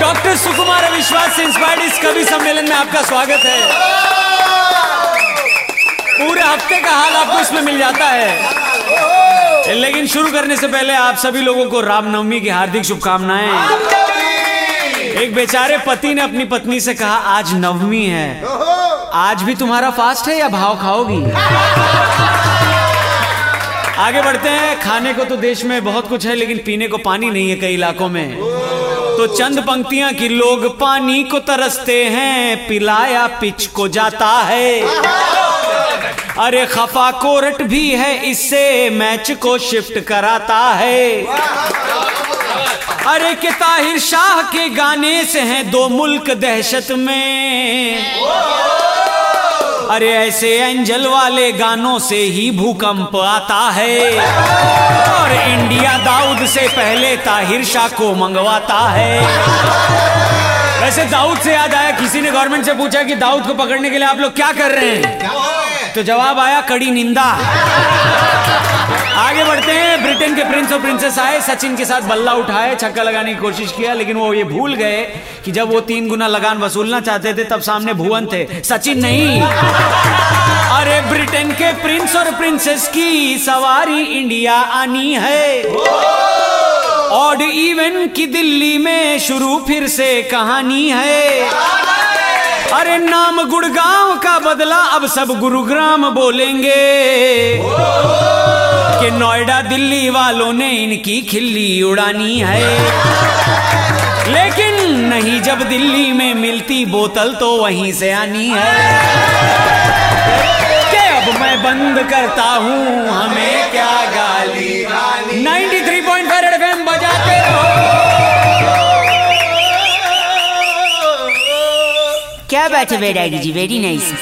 Doctor सुकुमार विश्वास से inspired इस कवि सम्मेलन में आपका स्वागत है। पूरे हफ़्ते का हाल आपको इसमें मिल जाता है। लेकिन शुरू करने से पहले आप सभी लोगों को रामनवमी की हार्दिक शुभकामनाएँ। एक बेचारे पति ने अपनी पत्नी से कहा, आज नवमी है। आज भी तुम्हारा फास्ट है या भाव खाओगी? आगे बढ़ते हैं। खाने को तो देश में बहुत कुछ है, लेकिन पीने को पानी नहीं है कई इलाकों में। तो चंद पंक्तियाँ कि लोग पानी को तरसते हैं, पिलाया पिच को जाता है। अरे खफा कोरट भी है, इससे मैच को शिफ्ट कराता है। अरे के ताहिर शाह के गाने से हैं दो मुल्क दहशत में। अरे ऐसे एंजल वाले गानों से ही भूकंप आता है। और इंडिया दाऊद से पहले ताहिर शाह को मंगवाता है। वैसे दाऊद से याद आया किसी ने गवर्नमेंट से पूछा कि दाऊद को पकड़ने के लिए आप लोग क्या कर रहे हैं? तो जवाब आया कड़ी निंदा। प्रिंस और प्रिंसेस आए, सचिन के साथ बल्ला उठाए, छक्का लगाने की कोशिश किया, लेकिन वो ये भूल गए कि जब वो तीन गुना लगान वसूलना चाहते थे, तब सामने भुवन थे। सचिन नहीं। अरे ब्रिटेन के प्रिंस और प्रिंसेस की सवारी इंडिया आनी है। ऑड इवन की दिल्ली में शुरू फिर से कहानी है। अरे नाम गुड़गांव का बदला, अब सब गुरुग्राम बोलेंगे। नोएडा दिल्ली वालों ने इनकी खिल्ली उड़ानी है। लेकिन नहीं, जब दिल्ली में मिलती बोतल तो वहीं से आनी है। कि अब मैं बंद करता हूँ, हमें क्या गाली 93.5 रेड एफएम बजाते रहो। क्या बात है बेटा जी, वेरी नाइस।